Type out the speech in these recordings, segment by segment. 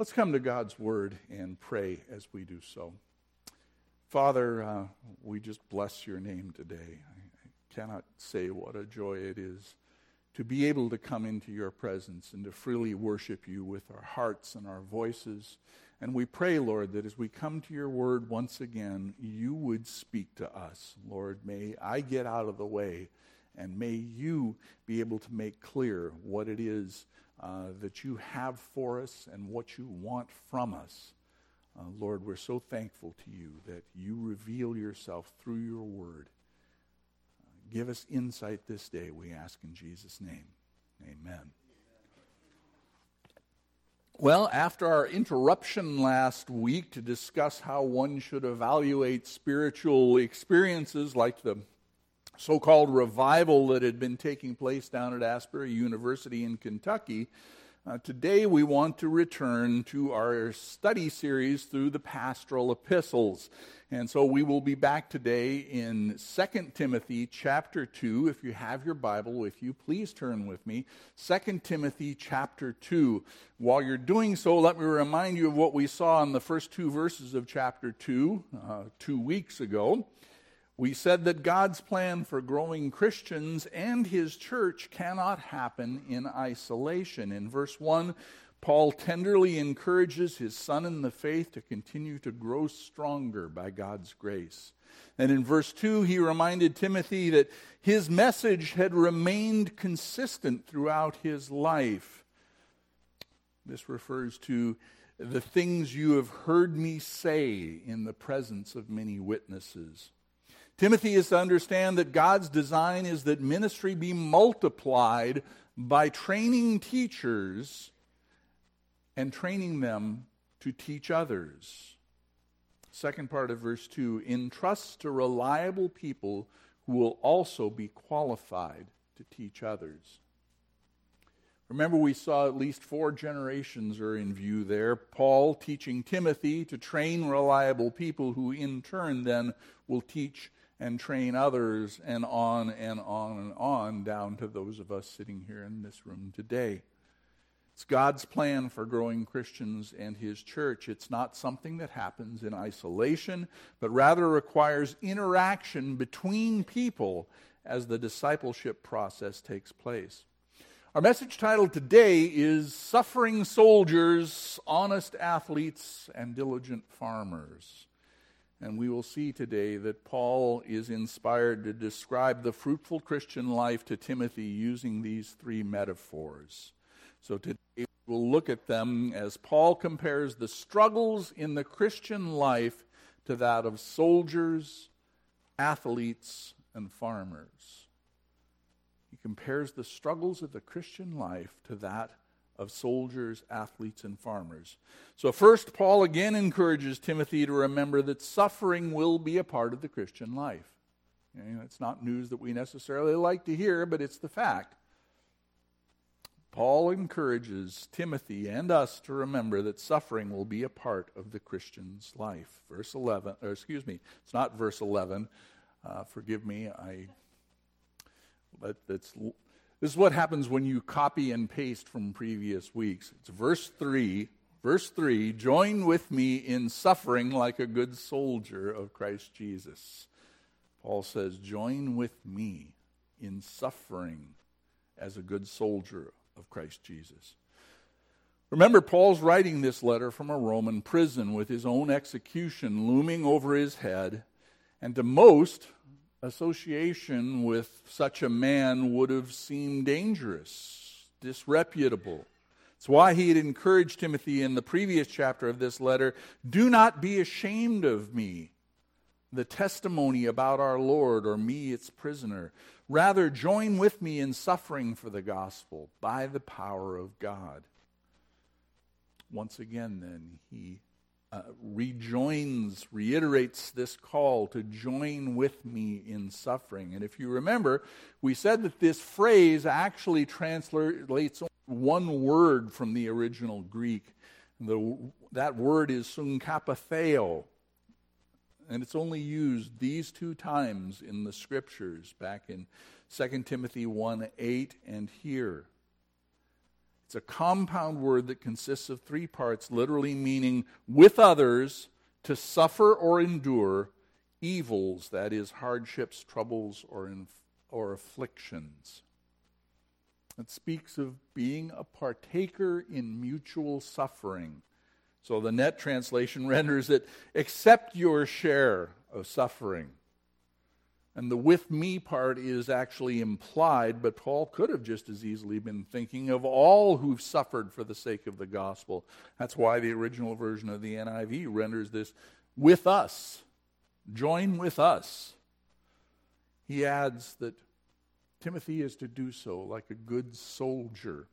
Let's come to God's Word and pray as we do so. Father, uh, we just bless your name today. I, I cannot say what a joy it is to be able to come into your presence and to freely worship you with our hearts and our voices. And we pray, Lord, that as we come to your word once again, you would speak to us. Lord, may I get out of the way and may you be able to make clear what it is uh, that you have for us and what you want from us. Uh, Lord, we're so thankful to you that you reveal yourself through your word. Uh, give us insight this day, we ask in Jesus' name. Amen. Well, after our interruption last week to discuss how one should evaluate spiritual experiences like the so called revival that had been taking place down at Asbury University in Kentucky. Uh, today we want to return to our study series through the pastoral epistles. And so we will be back today in 2 Timothy chapter 2. If you have your Bible, with you please turn with me, 2 Timothy chapter 2. While you're doing so, let me remind you of what we saw in the first two verses of chapter 2 uh, two weeks ago. We said that God's plan for growing Christians and his church cannot happen in isolation. In verse 1, Paul tenderly encourages his son in the faith to continue to grow stronger by God's grace. And in verse 2, he reminded Timothy that his message had remained consistent throughout his life. This refers to the things you have heard me say in the presence of many witnesses. Timothy is to understand that God's design is that ministry be multiplied by training teachers and training them to teach others. Second part of verse 2 entrust to reliable people who will also be qualified to teach others. Remember, we saw at least four generations are in view there. Paul teaching Timothy to train reliable people who, in turn, then will teach and train others, and on and on and on, down to those of us sitting here in this room today. It's God's plan for growing Christians and His church. It's not something that happens in isolation, but rather requires interaction between people as the discipleship process takes place. Our message title today is Suffering Soldiers, Honest Athletes, and Diligent Farmers. And we will see today that Paul is inspired to describe the fruitful Christian life to Timothy using these three metaphors. So today we'll look at them as Paul compares the struggles in the Christian life to that of soldiers, athletes, and farmers. He compares the struggles of the Christian life to that of soldiers, athletes, and farmers. So, first, Paul again encourages Timothy to remember that suffering will be a part of the Christian life. It's not news that we necessarily like to hear, but it's the fact. Paul encourages Timothy and us to remember that suffering will be a part of the Christian's life. Verse 11, or excuse me, it's not verse 11. Uh, forgive me, I. But it's this is what happens when you copy and paste from previous weeks. It's verse 3. Verse 3 Join with me in suffering like a good soldier of Christ Jesus. Paul says, Join with me in suffering as a good soldier of Christ Jesus. Remember, Paul's writing this letter from a Roman prison with his own execution looming over his head. And to most, association with such a man would have seemed dangerous, disreputable. It's why he had encouraged Timothy in the previous chapter of this letter do not be ashamed of me, the testimony about our Lord, or me, its prisoner. Rather, join with me in suffering for the gospel by the power of God. Once again, then, he uh, rejoins, reiterates this call to join with me in suffering. And if you remember, we said that this phrase actually translates one word from the original Greek. The, that word is sunkapatheo. And it's only used these two times in the scriptures, back in 2 Timothy 1 8 and here. It's a compound word that consists of three parts, literally meaning with others to suffer or endure evils, that is, hardships, troubles, or, inf- or afflictions. It speaks of being a partaker in mutual suffering. So the NET translation renders it accept your share of suffering. And the with me part is actually implied, but Paul could have just as easily been thinking of all who've suffered for the sake of the gospel. That's why the original version of the NIV renders this with us. Join with us. He adds that Timothy is to do so like a good soldier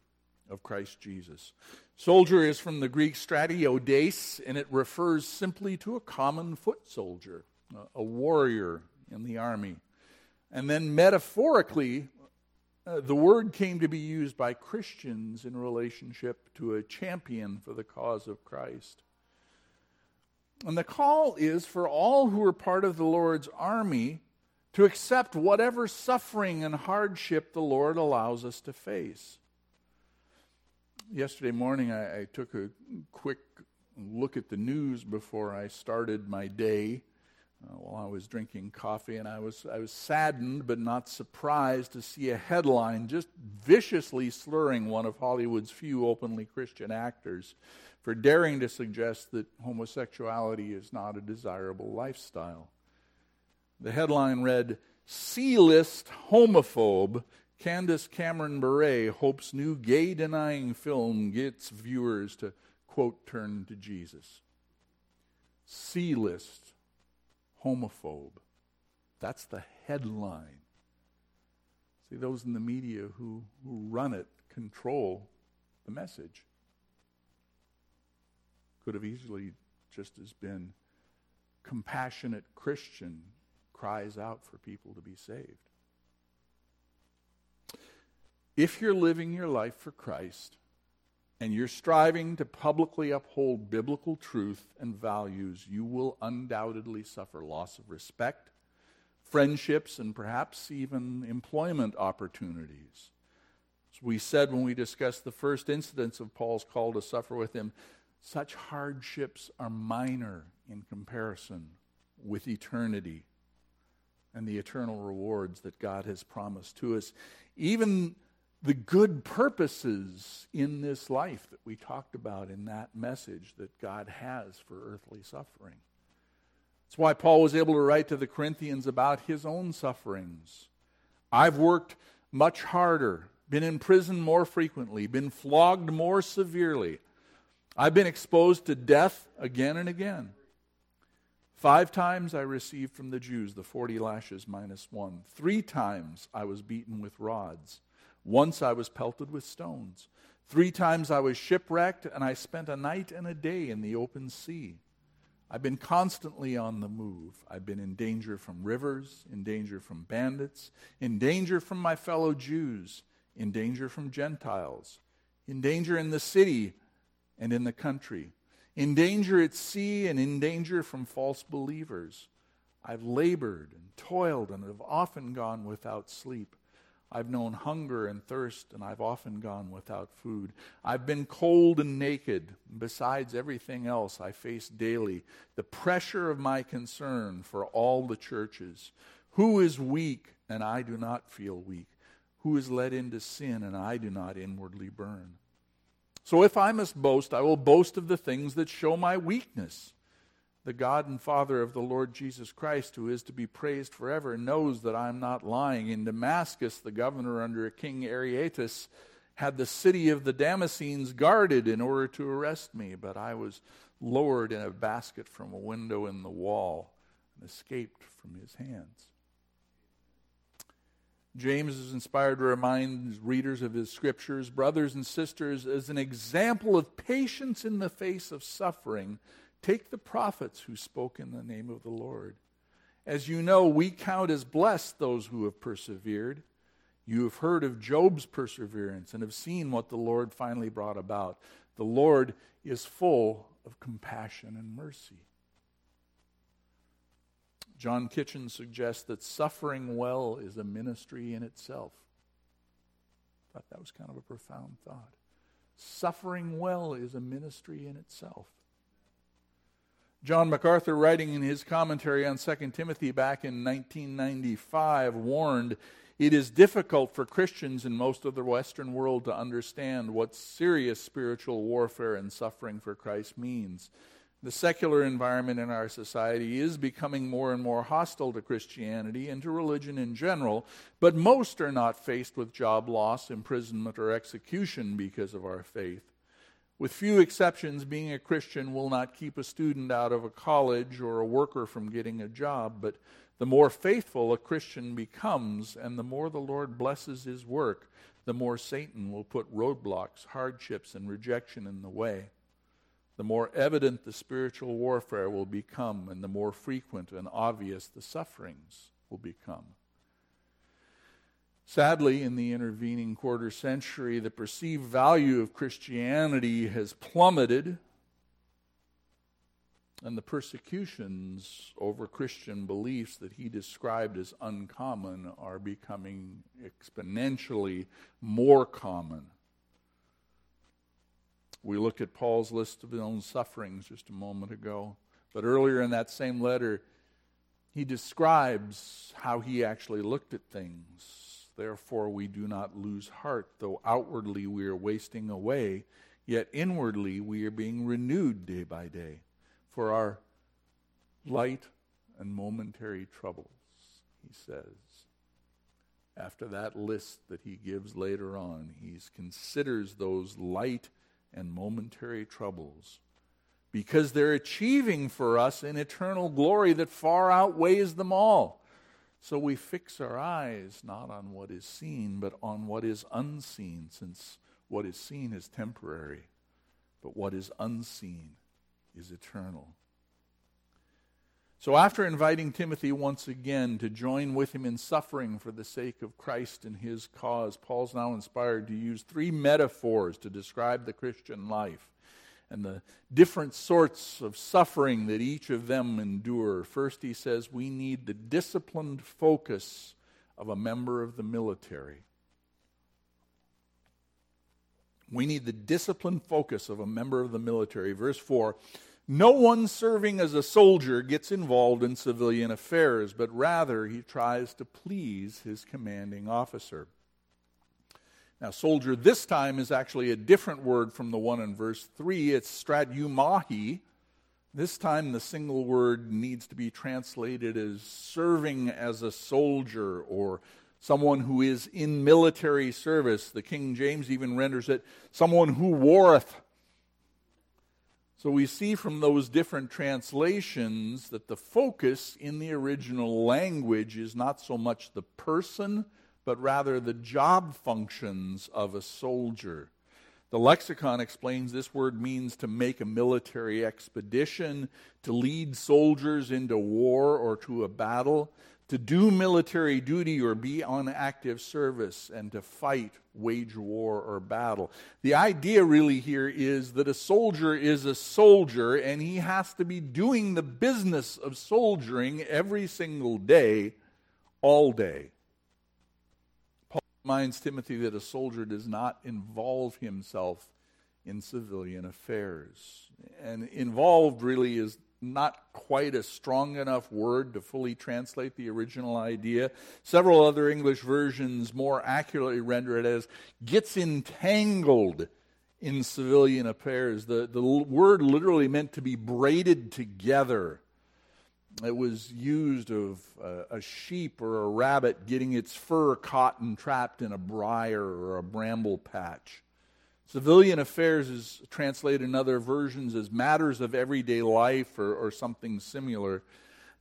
of Christ Jesus. Soldier is from the Greek stratiotes, and it refers simply to a common foot soldier, a warrior in the army. And then metaphorically, uh, the word came to be used by Christians in relationship to a champion for the cause of Christ. And the call is for all who are part of the Lord's army to accept whatever suffering and hardship the Lord allows us to face. Yesterday morning, I, I took a quick look at the news before I started my day uh, while I was drinking coffee, and I was, I was saddened but not surprised to see a headline just viciously slurring one of Hollywood's few openly Christian actors for daring to suggest that homosexuality is not a desirable lifestyle. The headline read C list homophobe Candace Cameron Bure hopes new gay denying film gets viewers to, quote, turn to Jesus. C list homophobe. That's the headline. See, those in the media who, who run it control the message. Could have easily just as been compassionate Christian cries out for people to be saved. If you're living your life for Christ, and you're striving to publicly uphold biblical truth and values, you will undoubtedly suffer loss of respect, friendships, and perhaps even employment opportunities. As we said when we discussed the first incidents of Paul's call to suffer with him, such hardships are minor in comparison with eternity and the eternal rewards that God has promised to us. Even the good purposes in this life that we talked about in that message that God has for earthly suffering. That's why Paul was able to write to the Corinthians about his own sufferings. I've worked much harder, been in prison more frequently, been flogged more severely. I've been exposed to death again and again. Five times I received from the Jews the 40 lashes minus one. Three times I was beaten with rods. Once I was pelted with stones. Three times I was shipwrecked, and I spent a night and a day in the open sea. I've been constantly on the move. I've been in danger from rivers, in danger from bandits, in danger from my fellow Jews, in danger from Gentiles, in danger in the city and in the country, in danger at sea and in danger from false believers. I've labored and toiled and have often gone without sleep. I've known hunger and thirst, and I've often gone without food. I've been cold and naked. Besides everything else I face daily, the pressure of my concern for all the churches. Who is weak, and I do not feel weak? Who is led into sin, and I do not inwardly burn? So if I must boast, I will boast of the things that show my weakness the God and Father of the Lord Jesus Christ, who is to be praised forever, knows that I am not lying. In Damascus, the governor under King Aretas had the city of the Damascenes guarded in order to arrest me, but I was lowered in a basket from a window in the wall and escaped from his hands. James is inspired to remind readers of his scriptures, brothers and sisters, as an example of patience in the face of suffering Take the prophets who spoke in the name of the Lord. As you know, we count as blessed those who have persevered. You have heard of Job's perseverance and have seen what the Lord finally brought about. The Lord is full of compassion and mercy. John Kitchen suggests that suffering well is a ministry in itself. I thought that was kind of a profound thought. Suffering well is a ministry in itself. John MacArthur, writing in his commentary on 2 Timothy back in 1995, warned it is difficult for Christians in most of the Western world to understand what serious spiritual warfare and suffering for Christ means. The secular environment in our society is becoming more and more hostile to Christianity and to religion in general, but most are not faced with job loss, imprisonment, or execution because of our faith. With few exceptions, being a Christian will not keep a student out of a college or a worker from getting a job, but the more faithful a Christian becomes and the more the Lord blesses his work, the more Satan will put roadblocks, hardships, and rejection in the way. The more evident the spiritual warfare will become, and the more frequent and obvious the sufferings will become. Sadly, in the intervening quarter century, the perceived value of Christianity has plummeted, and the persecutions over Christian beliefs that he described as uncommon are becoming exponentially more common. We looked at Paul's list of his own sufferings just a moment ago, but earlier in that same letter, he describes how he actually looked at things Therefore, we do not lose heart, though outwardly we are wasting away, yet inwardly we are being renewed day by day. For our light and momentary troubles, he says. After that list that he gives later on, he considers those light and momentary troubles because they're achieving for us an eternal glory that far outweighs them all. So we fix our eyes not on what is seen, but on what is unseen, since what is seen is temporary, but what is unseen is eternal. So, after inviting Timothy once again to join with him in suffering for the sake of Christ and his cause, Paul's now inspired to use three metaphors to describe the Christian life and the different sorts of suffering that each of them endure. First, he says we need the disciplined focus of a member of the military. We need the disciplined focus of a member of the military. Verse 4 No one serving as a soldier gets involved in civilian affairs, but rather he tries to please his commanding officer. Now, soldier this time is actually a different word from the one in verse 3. It's strateuomai. This time, the single word needs to be translated as serving as a soldier or someone who is in military service. The King James even renders it someone who warreth. So we see from those different translations that the focus in the original language is not so much the person but rather the job functions of a soldier. The lexicon explains this word means to make a military expedition, to lead soldiers into war or to a battle, to do military duty or be on active service, and to fight, wage war, or battle. The idea really here is that a soldier is a soldier and he has to be doing the business of soldiering every single day, all day reminds Timothy that a soldier does not involve himself in civilian affairs. And involved really is not quite a strong enough word to fully translate the original idea. Several other English versions more accurately render it as gets entangled in civilian affairs. The, the word literally meant to be braided together it was used of uh, a sheep or a rabbit getting its fur caught and trapped in a briar or a bramble patch. Civilian affairs is translated in other versions as matters of everyday life or, or something similar.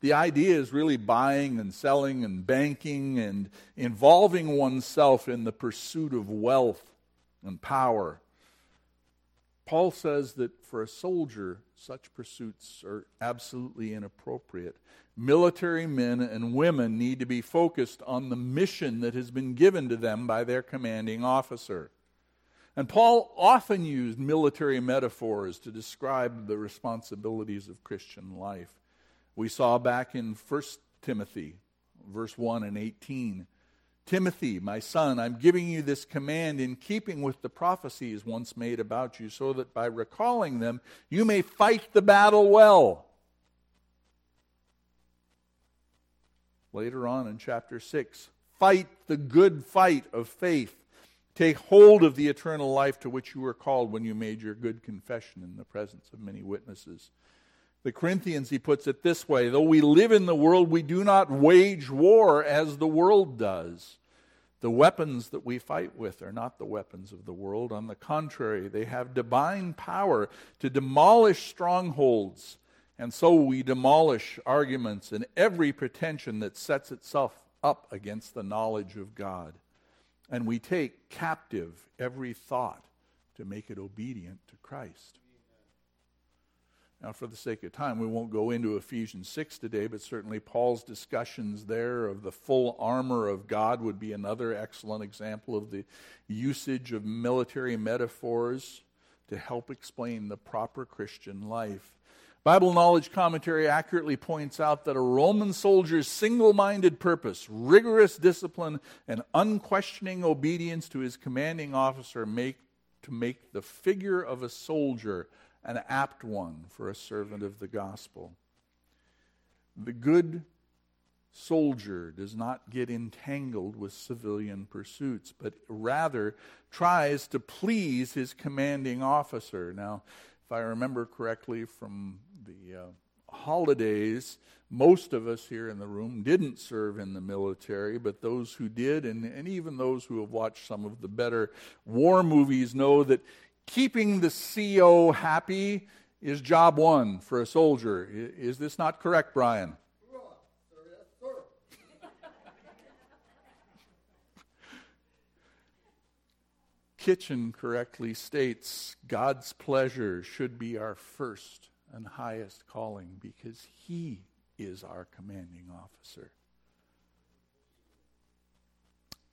The idea is really buying and selling and banking and involving oneself in the pursuit of wealth and power. Paul says that for a soldier, such pursuits are absolutely inappropriate. Military men and women need to be focused on the mission that has been given to them by their commanding officer. And Paul often used military metaphors to describe the responsibilities of Christian life. We saw back in 1 Timothy, verse 1 and 18, Timothy, my son, I'm giving you this command in keeping with the prophecies once made about you, so that by recalling them, you may fight the battle well. Later on in chapter 6, fight the good fight of faith. Take hold of the eternal life to which you were called when you made your good confession in the presence of many witnesses. The Corinthians, he puts it this way though we live in the world, we do not wage war as the world does. The weapons that we fight with are not the weapons of the world. On the contrary, they have divine power to demolish strongholds. And so we demolish arguments and every pretension that sets itself up against the knowledge of God. And we take captive every thought to make it obedient to Christ. Now, for the sake of time, we won't go into Ephesians 6 today, but certainly Paul's discussions there of the full armor of God would be another excellent example of the usage of military metaphors to help explain the proper Christian life. Bible Knowledge Commentary accurately points out that a Roman soldier's single minded purpose, rigorous discipline, and unquestioning obedience to his commanding officer make to make the figure of a soldier an apt one for a servant of the gospel. The good soldier does not get entangled with civilian pursuits, but rather tries to please his commanding officer. Now, if I remember correctly from the uh, holidays, most of us here in the room didn't serve in the military, but those who did, and, and even those who have watched some of the better war movies, know that keeping the CO happy is job one for a soldier. Is this not correct, Brian? Kitchen correctly states God's pleasure should be our first and highest calling because He is our commanding officer.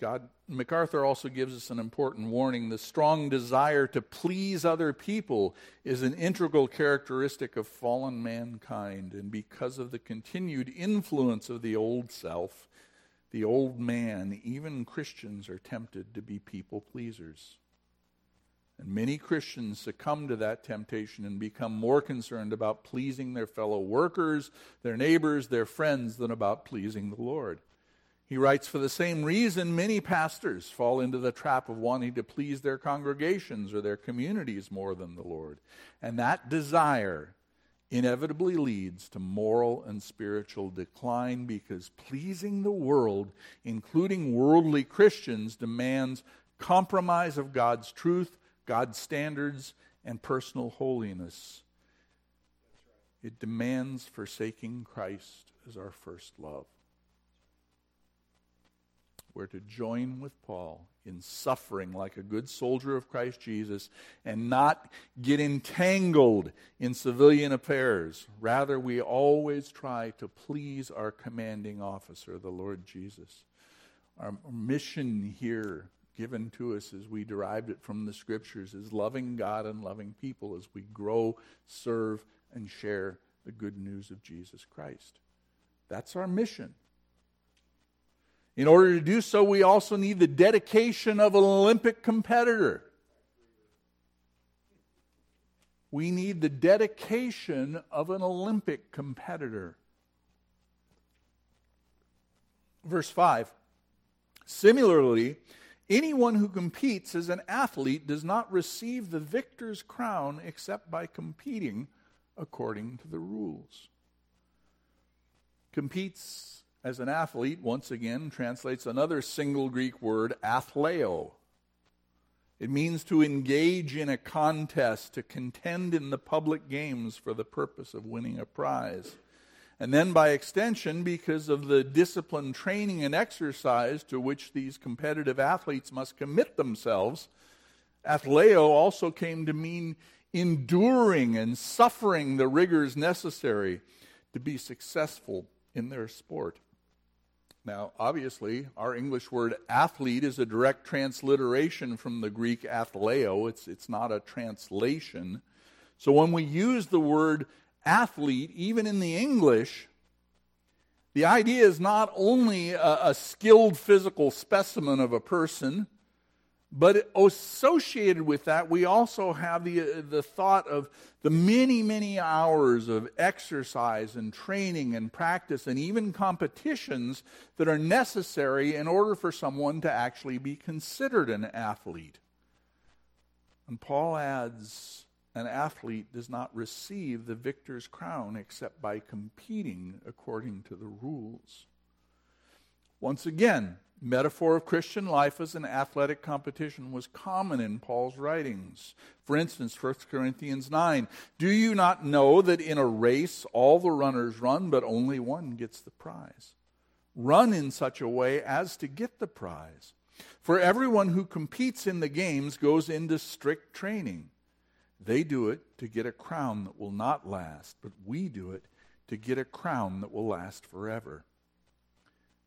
God, MacArthur also gives us an important warning. The strong desire to please other people is an integral characteristic of fallen mankind. And because of the continued influence of the old self, the old man, even Christians are tempted to be people pleasers. And many Christians succumb to that temptation and become more concerned about pleasing their fellow workers, their neighbors, their friends than about pleasing the Lord. He writes, For the same reason, many pastors fall into the trap of wanting to please their congregations or their communities more than the Lord. And that desire inevitably leads to moral and spiritual decline because pleasing the world, including worldly Christians, demands compromise of God's truth, God's standards, and personal holiness. It demands forsaking Christ as our first love. We're to join with Paul in suffering like a good soldier of Christ Jesus and not get entangled in civilian affairs. Rather, we always try to please our commanding officer, the Lord Jesus. Our mission here, given to us as we derived it from the scriptures, is loving God and loving people as we grow, serve, and share the good news of Jesus Christ. That's our mission. In order to do so, we also need the dedication of an Olympic competitor. We need the dedication of an Olympic competitor. Verse 5 Similarly, anyone who competes as an athlete does not receive the victor's crown except by competing according to the rules. Competes as an athlete, once again, translates another single Greek word, athleo. It means to engage in a contest, to contend in the public games for the purpose of winning a prize. And then, by extension, because of the discipline, training, and exercise to which these competitive athletes must commit themselves, athleo also came to mean enduring and suffering the rigors necessary to be successful in their sport. Now, obviously, our English word athlete is a direct transliteration from the Greek athleo. It's, it's not a translation. So when we use the word athlete, even in the English, The idea is not only a, a skilled physical specimen of a person, but associated with that, we also have the, uh, the thought of the many, many hours of exercise and training and practice and even competitions that are necessary in order for someone to actually be considered an athlete. And Paul adds an athlete does not receive the victor's crown except by competing according to the rules. Once again, metaphor of Christian life as an athletic competition was common in Paul's writings. For instance, 1 Corinthians 9 Do you not know that in a race all the runners run, but only one gets the prize? Run in such a way as to get the prize. For everyone who competes in the games goes into strict training. They do it to get a crown that will not last, but we do it to get a crown that will last forever.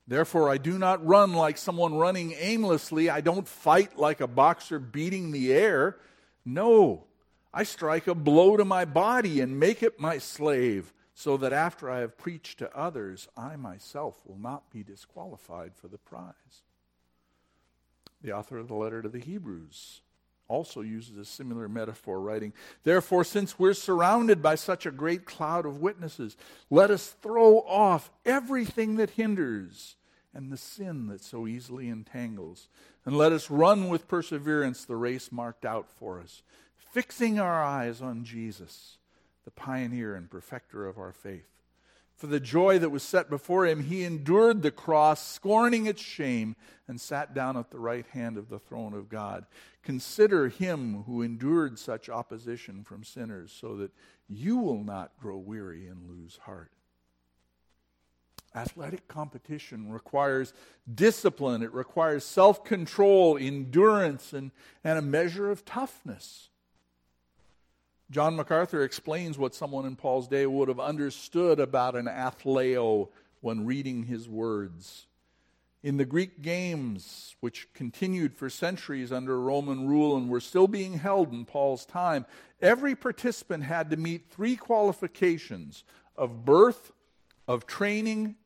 Therefore, I do not run like someone running aimlessly. I don't fight like a boxer beating the air. No, I strike a blow to my body and make it my slave, so that after I have preached to others, I myself will not be disqualified for the prize. The author of the letter to the Hebrews also uses a similar metaphor, writing, Therefore, since we're surrounded by such a great cloud of witnesses, let us throw off everything that hinders and the sin that so easily entangles, and let us run with perseverance the race marked out for us, fixing our eyes on Jesus, the pioneer and perfecter of our faith. For the joy that was set before him, he endured the cross, scorning its shame, and sat down at the right hand of the throne of God. Consider him who endured such opposition from sinners, so that you will not grow weary and lose heart. Athletic competition requires discipline, it requires self control, endurance, and, and a measure of toughness. John MacArthur explains what someone in Paul's day would have understood about an athleo when reading his words. In the Greek games, which continued for centuries under Roman rule and were still being held in Paul's time, every participant had to meet three qualifications of birth, of training,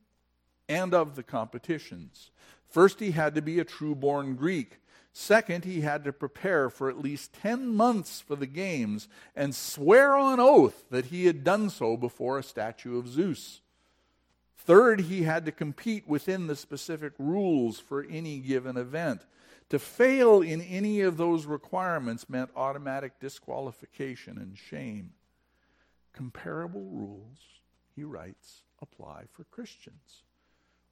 and of the competitions. First, he had to be a true born Greek. Second, he had to prepare for at least 10 months for the games and swear on oath that he had done so before a statue of Zeus. Third, he had to compete within the specific rules for any given event. To fail in any of those requirements meant automatic disqualification and shame. Comparable rules, he writes, apply for Christians.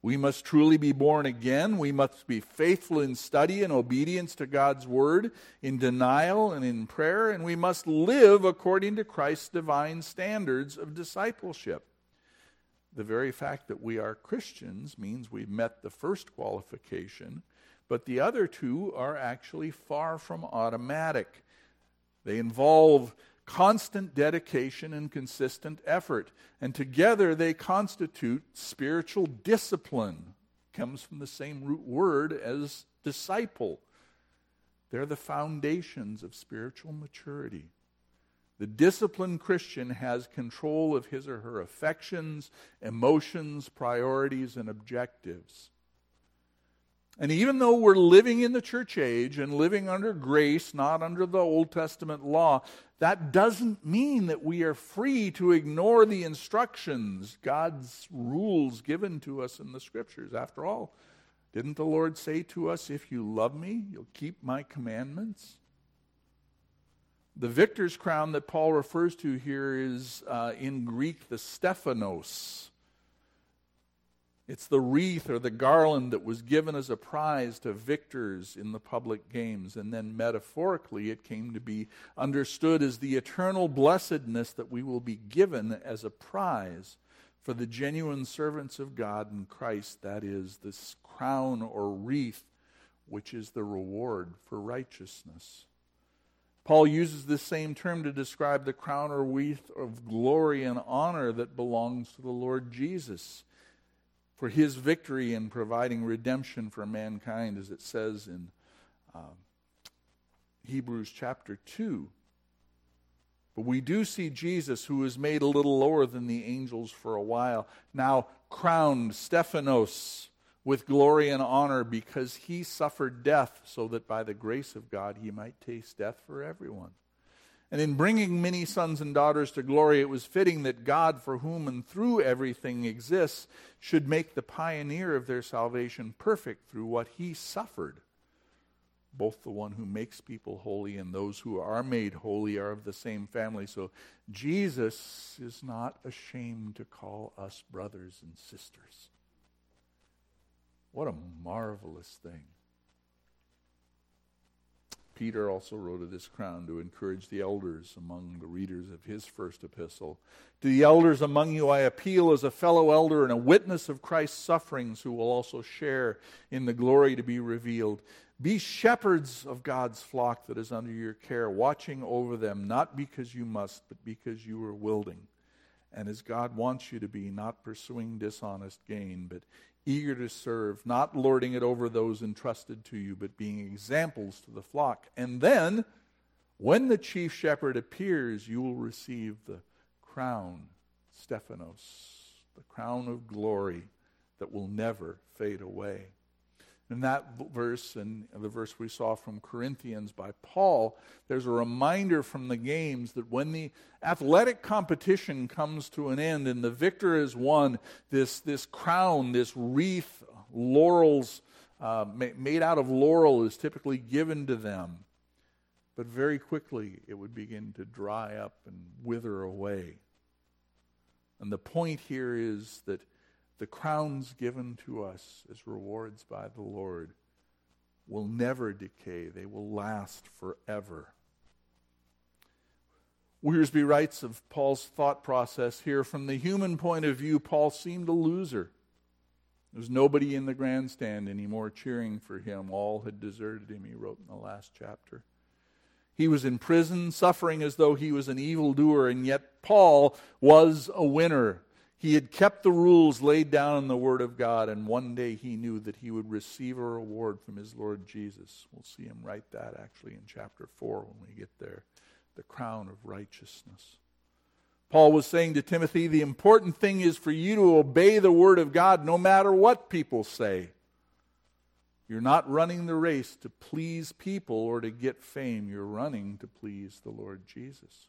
We must truly be born again. We must be faithful in study and obedience to God's word, in denial and in prayer, and we must live according to Christ's divine standards of discipleship. The very fact that we are Christians means we've met the first qualification, but the other two are actually far from automatic. They involve constant dedication and consistent effort. And together they constitute spiritual discipline. Comes from the same root word as disciple. They're the foundations of spiritual maturity. The disciplined Christian has control of his or her affections, emotions, priorities, and objectives. And even though we're living in the church age and living under grace, not under the Old Testament law, that doesn't mean that we are free to ignore the instructions, God's rules given to us in the scriptures. After all, didn't the Lord say to us, If you love me, you'll keep my commandments? The victor's crown that Paul refers to here is uh, in Greek the Stephanos. It's the wreath or the garland that was given as a prize to victors in the public games. And then metaphorically, it came to be understood as the eternal blessedness that we will be given as a prize for the genuine servants of God in Christ. That is, this crown or wreath, which is the reward for righteousness. Paul uses this same term to describe the crown or wreath of glory and honor that belongs to the Lord Jesus for his victory in providing redemption for mankind, as it says in uh, Hebrews chapter 2. But we do see Jesus, who was made a little lower than the angels for a while, now crowned Stephanos with glory and honor because he suffered death so that by the grace of God he might taste death for everyone. And in bringing many sons and daughters to glory, it was fitting that God, for whom and through everything exists, should make the pioneer of their salvation perfect through what he suffered. Both the one who makes people holy and those who are made holy are of the same family. So Jesus is not ashamed to call us brothers and sisters. What a marvelous thing. Peter also wrote of this crown to encourage the elders among the readers of his first epistle. To the elders among you, I appeal as a fellow elder and a witness of Christ's sufferings, who will also share in the glory to be revealed. Be shepherds of God's flock that is under your care, watching over them, not because you must, but because you are willing. And as God wants you to be, not pursuing dishonest gain, but eager to serve, not lording it over those entrusted to you, but being examples to the flock. And then, when the chief shepherd appears, you will receive the crown, Stephanos, the crown of glory that will never fade away. In that verse and the verse we saw from Corinthians by Paul, there's a reminder from the games that when the athletic competition comes to an end and the victor is won, this, this crown, this wreath, laurels uh, made out of laurel is typically given to them. But very quickly it would begin to dry up and wither away. And the point here is that the crowns given to us as rewards by the Lord will never decay, they will last forever. Wiersbe writes of Paul's thought process here from the human point of view, Paul seemed a loser. There was nobody in the grandstand anymore cheering for him. All had deserted him, he wrote in the last chapter. He was in prison, suffering as though he was an evildoer, and yet Paul was a winner. He had kept the rules laid down in the Word of God, and one day he knew that he would receive a reward from his Lord Jesus. We'll see him write that actually in chapter 4 when we get there the crown of righteousness. Paul was saying to Timothy, the important thing is for you to obey the Word of God no matter what people say. You're not running the race to please people or to get fame, you're running to please the Lord Jesus.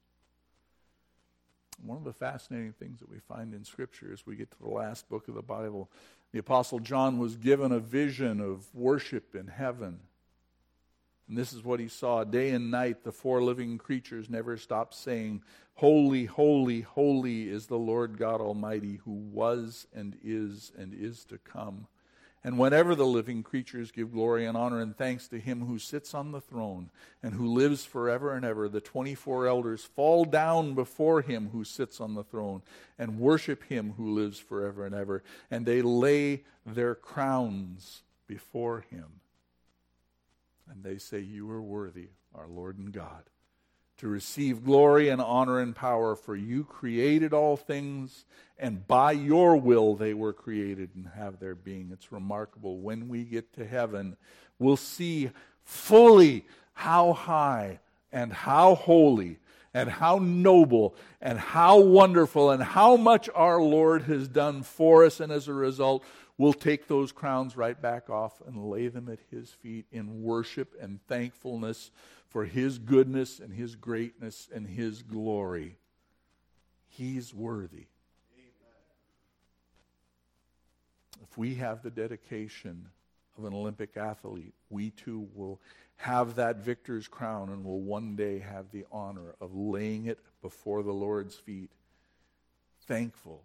One of the fascinating things that we find in Scripture as we get to the last book of the Bible, the Apostle John was given a vision of worship in heaven. And this is what he saw. Day and night, the four living creatures never stopped saying, Holy, holy, holy is the Lord God Almighty, who was and is and is to come. And whenever the living creatures give glory and honor and thanks to him who sits on the throne and who lives forever and ever, the 24 elders fall down before him who sits on the throne and worship him who lives forever and ever. And they lay their crowns before him. And they say, You are worthy, our Lord and God to receive glory and honor and power, for you created all things, and by your will they were created and have their being. It's remarkable. When we get to heaven, we'll see fully how high and how holy and how noble and how wonderful and how much our Lord has done for us. And as a result, we'll take those crowns right back off and lay them at His feet in worship and thankfulness for his goodness and his greatness and his glory. He's worthy. If we have the dedication of an Olympic athlete, we too will have that victor's crown and will one day have the honor of laying it before the Lord's feet, thankful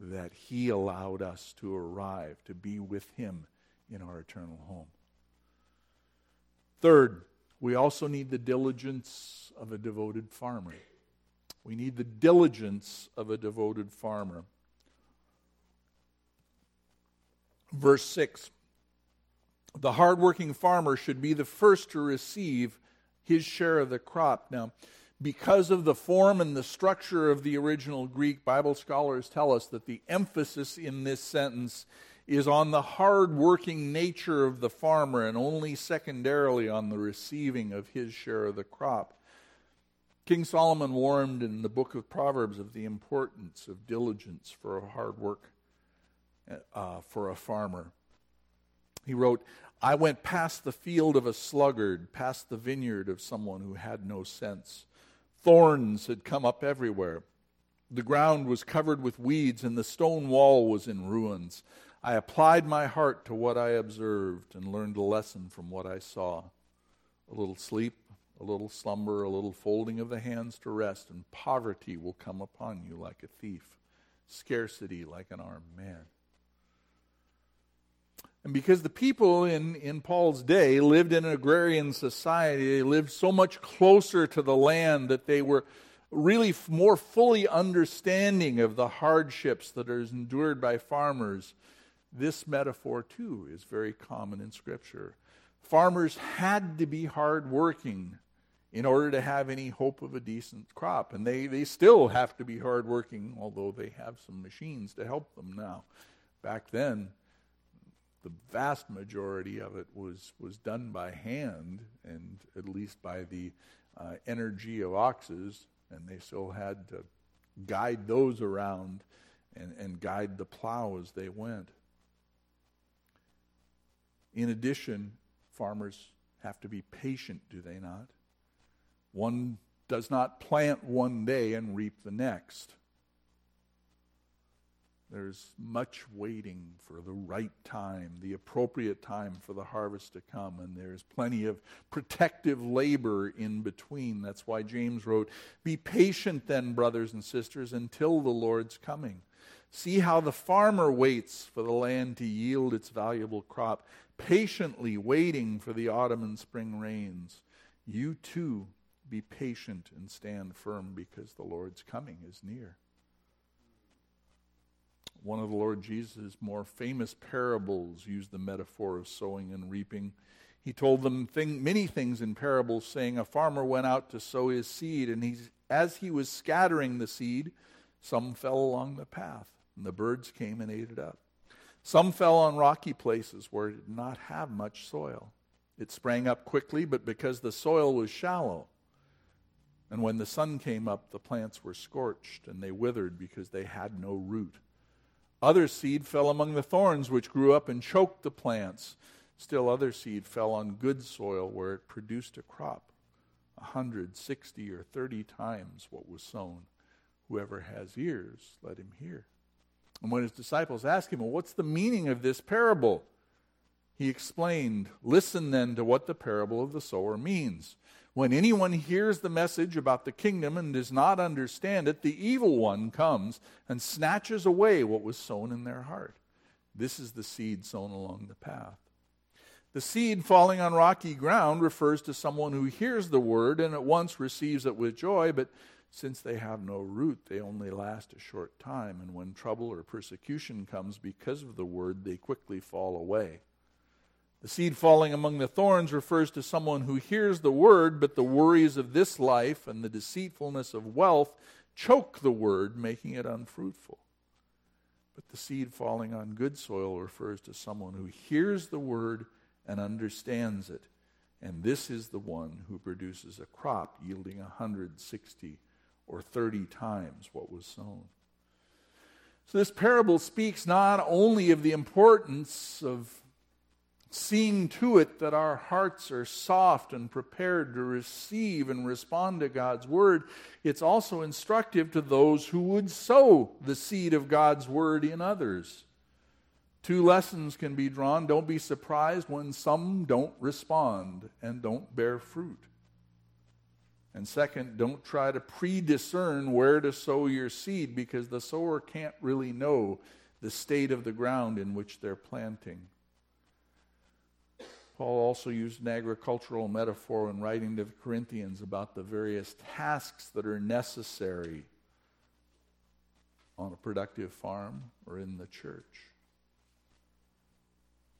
that He allowed us to arrive, to be with Him in our eternal home. Third, we also need the diligence of a devoted farmer. We need the diligence of a devoted farmer. Verse 6 The hardworking farmer should be the first to receive his share of the crop. Now, because of the form and the structure of the original Greek, Bible scholars tell us that the emphasis in this sentence is on the hard working nature of the farmer and only secondarily on the receiving of his share of the crop. King Solomon warned in the book of Proverbs of the importance of diligence for a hard work uh, for a farmer. He wrote, I went past the field of a sluggard, past the vineyard of someone who had no sense. Thorns had come up everywhere. The ground was covered with weeds, and the stone wall was in ruins. I applied my heart to what I observed and learned a lesson from what I saw. A little sleep, a little slumber, a little folding of the hands to rest, and poverty will come upon you like a thief, scarcity like an armed man. And because the people in, in Paul's day lived in an agrarian society, they lived so much closer to the land that they were really more fully understanding of the hardships that are endured by farmers. This metaphor, too, is very common in Scripture. Farmers had to be hardworking in order to have any hope of a decent crop. And they, they still have to be hardworking, although they have some machines to help them now. Back then, the vast majority of it was, was done by hand, and at least by the uh, energy of oxes, and they still had to guide those around and, and guide the plow as they went. In addition, farmers have to be patient, do they not? One does not plant one day and reap the next. There's much waiting for the right time, the appropriate time for the harvest to come, and there's plenty of protective labor in between. That's why James wrote, Be patient then, brothers and sisters, until the Lord's coming. See how the farmer waits for the land to yield its valuable crop, patiently waiting for the autumn and spring rains. You too be patient and stand firm because the Lord's coming is near one of the Lord Jesus' more famous parables used the metaphor of sowing and reaping. He told them thing, many things in parables, saying, A farmer went out to sow his seed, and he's, as he was scattering the seed, some fell along the path, and the birds came and ate it up. Some fell on rocky places where it did not have much soil. It sprang up quickly, but because the soil was shallow, and when the sun came up, the plants were scorched, and they withered because they had no root. Other seed fell among the thorns, which grew up and choked the plants. Still, other seed fell on good soil, where it produced a crop, a hundred, sixty, or thirty times what was sown. Whoever has ears, let him hear. And when his disciples asked him, Well, what's the meaning of this parable? He explained, Listen then to what the parable of the sower means. When anyone hears the message about the kingdom and does not understand it, the evil one comes and snatches away what was sown in their heart. This is the seed sown along the path. The seed falling on rocky ground refers to someone who hears the word and at once receives it with joy, but since they have no root, they only last a short time, and when trouble or persecution comes because of the word, they quickly fall away. The seed falling among the thorns refers to someone who hears the word, but the worries of this life and the deceitfulness of wealth choke the word, making it unfruitful. But the seed falling on good soil refers to someone who hears the word and understands it. And this is the one who produces a crop yielding 160 or 30 times what was sown. So, this parable speaks not only of the importance of seeing to it that our hearts are soft and prepared to receive and respond to God's word, it's also instructive to those who would sow the seed of God's word in others. Two lessons can be drawn. Don't be surprised when some don't respond and don't bear fruit. And second, don't try to pre discern where to sow your seed because the sower can't really know the state of the ground in which they're planting. Paul also used an agricultural metaphor in writing to the Corinthians about the various tasks that are necessary on a productive farm or in the church.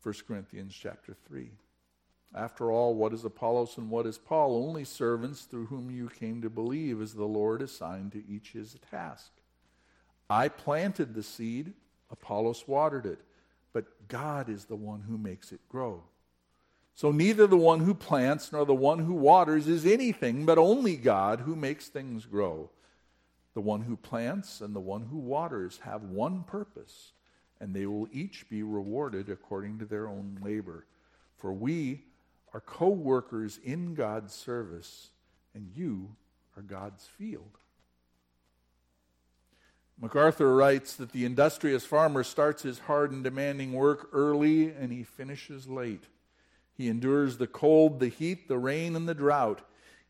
1 Corinthians chapter 3. After all, what is Apollos and what is Paul? Only servants through whom you came to believe, as the Lord assigned to each his task. I planted the seed, Apollos watered it, but God is the one who makes it grow. So neither the one who plants nor the one who waters is anything, but only God who makes things grow. The one who plants and the one who waters have one purpose, and they will each be rewarded according to their own labor. For we are co workers in God's service, and you are God's field. MacArthur writes that the industrious farmer starts his hard and demanding work early and he finishes late. He endures the cold, the heat, the rain, and the drought.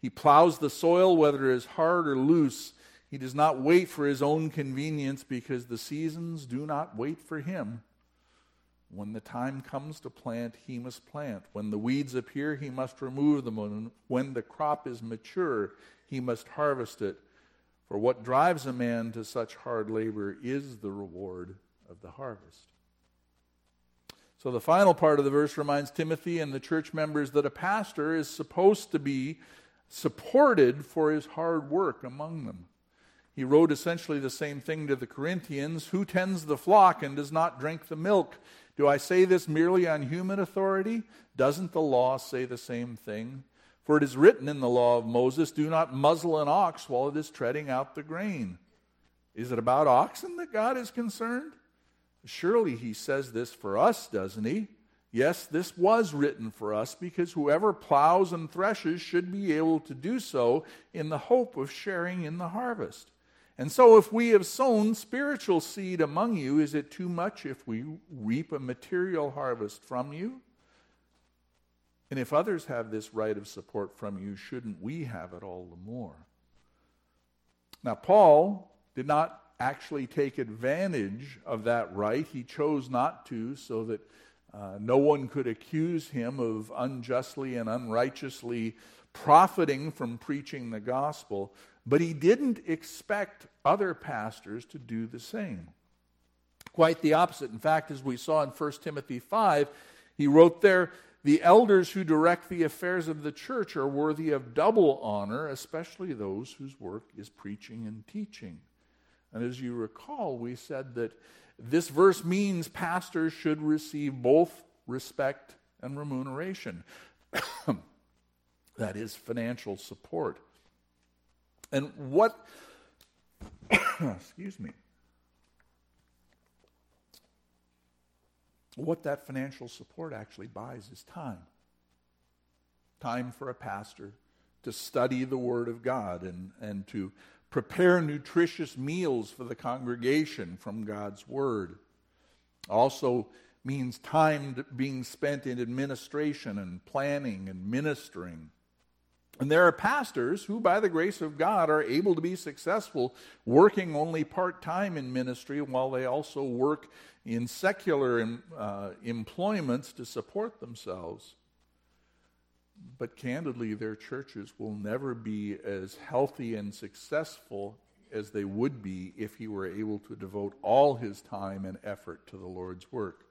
He plows the soil, whether it is hard or loose. He does not wait for his own convenience because the seasons do not wait for him. When the time comes to plant, he must plant. When the weeds appear, he must remove them. When the crop is mature, he must harvest it. For what drives a man to such hard labor is the reward of the harvest. So the final part of the verse reminds Timothy and the church members that a pastor is supposed to be supported for his hard work among them. He wrote essentially the same thing to the Corinthians Who tends the flock and does not drink the milk? Do I say this merely on human authority? Doesn't the law say the same thing? For it is written in the law of Moses, Do not muzzle an ox while it is treading out the grain. Is it about oxen that God is concerned? Surely he says this for us, doesn't he? Yes, this was written for us because whoever plows and threshes should be able to do so in the hope of sharing in the harvest. And so, if we have sown spiritual seed among you, is it too much if we reap a material harvest from you? And if others have this right of support from you, shouldn't we have it all the more? Now, Paul did not actually take advantage of that right. He chose not to, so that uh, no one could accuse him of unjustly and unrighteously profiting from preaching the gospel. But he didn't expect other pastors to do the same. Quite the opposite. In fact, as we saw in 1 Timothy 5, he wrote there, The elders who direct the affairs of the church are worthy of double honor, especially those whose work is preaching and teaching. And as you recall, we said that this verse means pastors should receive both respect and remuneration. that is financial support. And what, excuse me, what that financial support actually buys is time. Time for a pastor to study the Word of God and, and to prepare nutritious meals for the congregation from God's Word. Also means time being spent in administration and planning and ministering. And there are pastors who, by the grace of God, are able to be successful working only part time in ministry while they also work in secular uh, employments to support themselves. But candidly, their churches will never be as healthy and successful as they would be if he were able to devote all his time and effort to the Lord's work.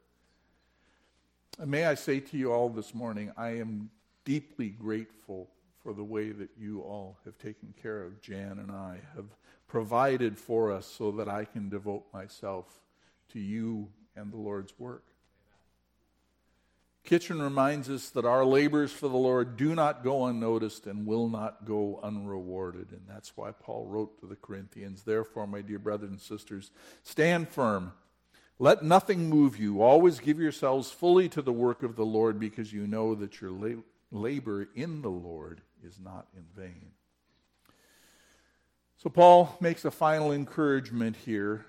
And may I say to you all this morning, I am deeply grateful for the way that you all have taken care of Jan and I, have provided for us so that I can devote myself to you and the Lord's work. Kitchen reminds us that our labors for the Lord do not go unnoticed and will not go unrewarded. And that's why Paul wrote to the Corinthians Therefore, my dear brothers and sisters, stand firm. Let nothing move you. Always give yourselves fully to the work of the Lord because you know that your labor in the Lord is not in vain. So, Paul makes a final encouragement here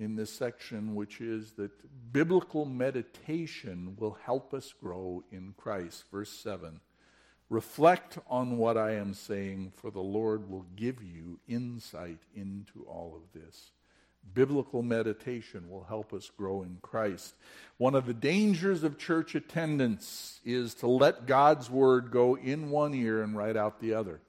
in this section, which is that biblical meditation will help us grow in Christ. Verse 7 Reflect on what I am saying, for the Lord will give you insight into all of this. Biblical meditation will help us grow in Christ. One of the dangers of church attendance is to let God's word go in one ear and right out the other.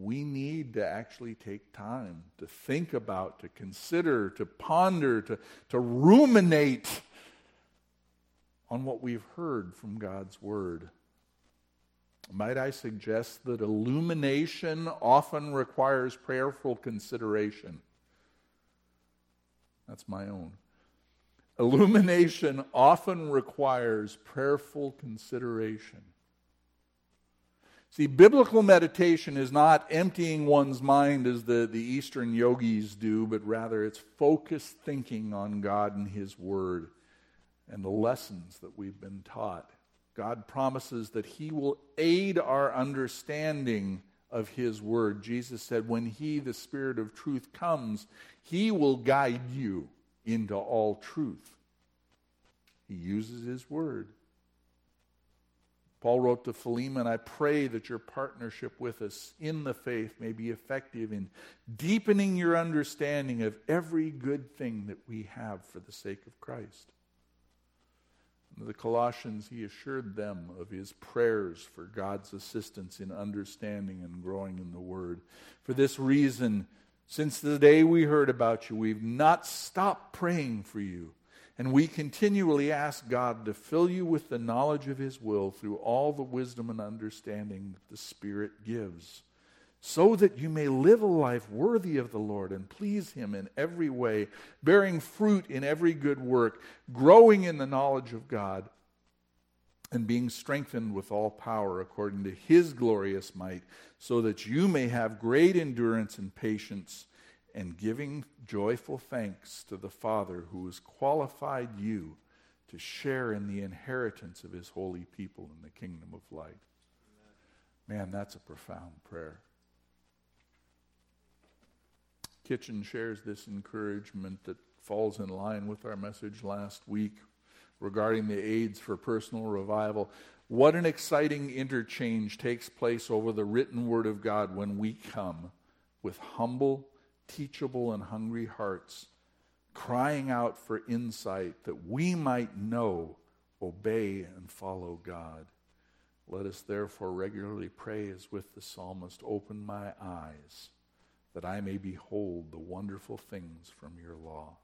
We need to actually take time to think about, to consider, to ponder, to, to ruminate on what we've heard from God's word. Might I suggest that illumination often requires prayerful consideration? That's my own. illumination often requires prayerful consideration. See, biblical meditation is not emptying one's mind as the, the Eastern yogis do, but rather it's focused thinking on God and His Word and the lessons that we've been taught. God promises that He will aid our understanding of His Word. Jesus said, When He, the Spirit of truth, comes, He will guide you into all truth. He uses His Word. Paul wrote to Philemon, I pray that your partnership with us in the faith may be effective in deepening your understanding of every good thing that we have for the sake of Christ. And the Colossians, he assured them of his prayers for God's assistance in understanding and growing in the Word. For this reason, since the day we heard about you, we've not stopped praying for you and we continually ask God to fill you with the knowledge of His will through all the wisdom and understanding that the Spirit gives, so that you may live a life worthy of the Lord and please Him in every way, bearing fruit in every good work, growing in the knowledge of God, and being strengthened with all power according to His glorious might, so that you may have great endurance and patience and giving joyful thanks to the Father who has qualified you to share in the inheritance of his holy people in the kingdom of light. Man, that's a profound prayer. Kitchen shares this encouragement that falls in line with our message last week regarding the aids for personal revival. What an exciting interchange takes place over the written word of God when we come with humble teachable and hungry hearts, crying out for insight that we might know, obey, and follow God. Let us therefore regularly pray as with the psalmist Open my eyes, that I may behold the wonderful things from your law.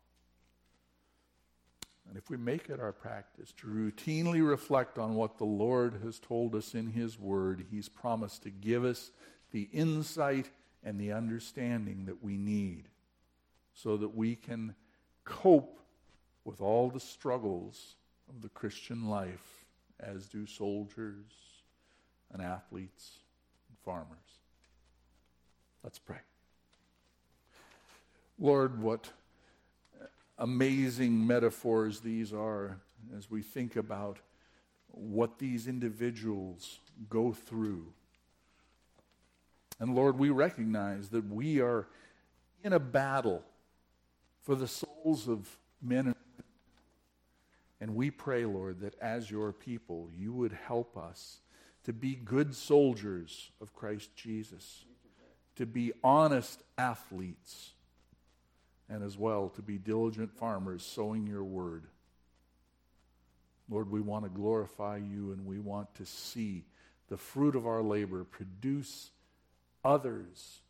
And if we make it our practice to routinely reflect on what the Lord has told us in His Word, He's promised to give us the insight and the understanding that we need so that we can cope with all the struggles of the Christian life, as do soldiers and athletes and farmers. Let's pray. Lord, what amazing metaphors these are as we think about what these individuals go through and Lord, we recognize that we are in a battle for the souls of men and women. And we pray, Lord, that as your people, you would help us to be good soldiers of Christ Jesus, to be honest athletes, and as well to be diligent farmers sowing your word. Lord, we want to glorify you and we want to see the fruit of our labor produce others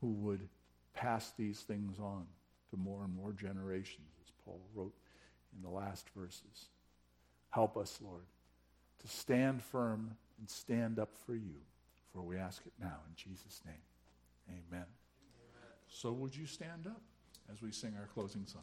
who would pass these things on to more and more generations, as Paul wrote in the last verses. Help us, Lord, to stand firm and stand up for you, for we ask it now in Jesus' name. Amen. Amen. So, would you stand up as we sing our closing song?